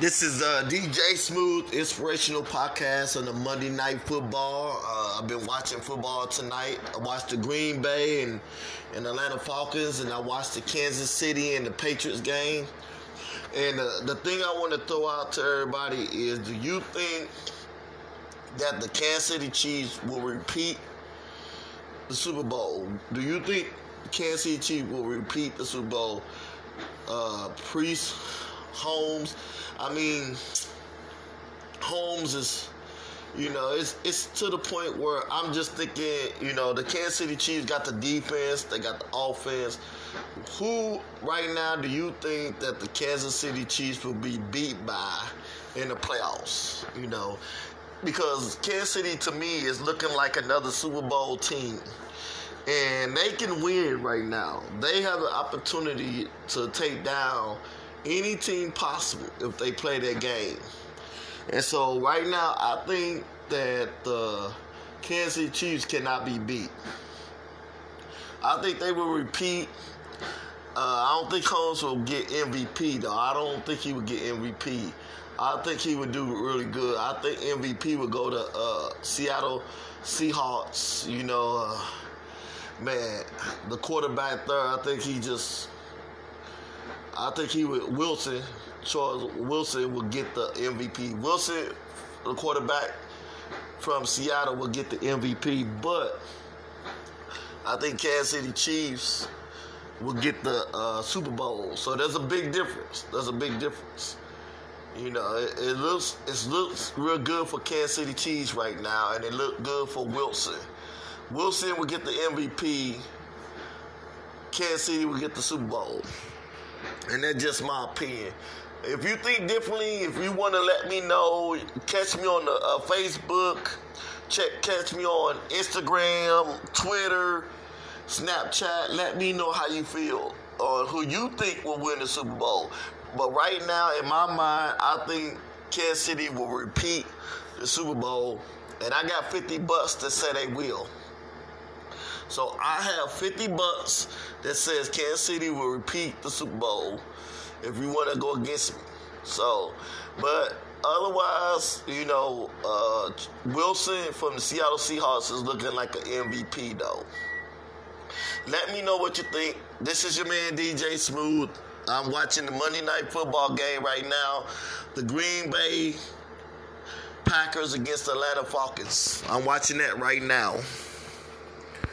This is uh, DJ Smooth Inspirational Podcast on the Monday Night Football. Uh, I've been watching football tonight. I watched the Green Bay and, and Atlanta Falcons, and I watched the Kansas City and the Patriots game. And uh, the thing I want to throw out to everybody is do you think that the Kansas City Chiefs will repeat the Super Bowl? Do you think Kansas City Chiefs will repeat the Super Bowl? Uh, Priest, Holmes, I mean, Holmes is, you know, it's it's to the point where I'm just thinking, you know, the Kansas City Chiefs got the defense, they got the offense. Who right now do you think that the Kansas City Chiefs will be beat by in the playoffs? You know, because Kansas City to me is looking like another Super Bowl team. And they can win right now. They have an opportunity to take down any team possible if they play their game. And so right now, I think that the Kansas City Chiefs cannot be beat. I think they will repeat. Uh, I don't think Holmes will get MVP though. I don't think he would get MVP. I think he would do really good. I think MVP would go to uh, Seattle Seahawks. You know, uh, man, the quarterback there. I think he just I think he would Wilson, Charles Wilson would get the MVP. Wilson, the quarterback from Seattle, will get the MVP, but I think Kansas City Chiefs will get the uh, Super Bowl. So there's a big difference. There's a big difference. You know, it, it looks it looks real good for Kansas City Chiefs right now, and it looked good for Wilson. Wilson will get the MVP. Kansas City will get the Super Bowl. And that's just my opinion. If you think differently, if you want to let me know, catch me on the uh, Facebook, check catch me on Instagram, Twitter, Snapchat. Let me know how you feel on who you think will win the Super Bowl. But right now, in my mind, I think Kansas City will repeat the Super Bowl, and I got 50 bucks to say they will. So I have 50 bucks that says Kansas City will repeat the Super Bowl if you want to go against me. So, but otherwise, you know, uh, Wilson from the Seattle Seahawks is looking like an MVP though. Let me know what you think. This is your man DJ Smooth. I'm watching the Monday Night Football game right now. The Green Bay Packers against the Atlanta Falcons. I'm watching that right now.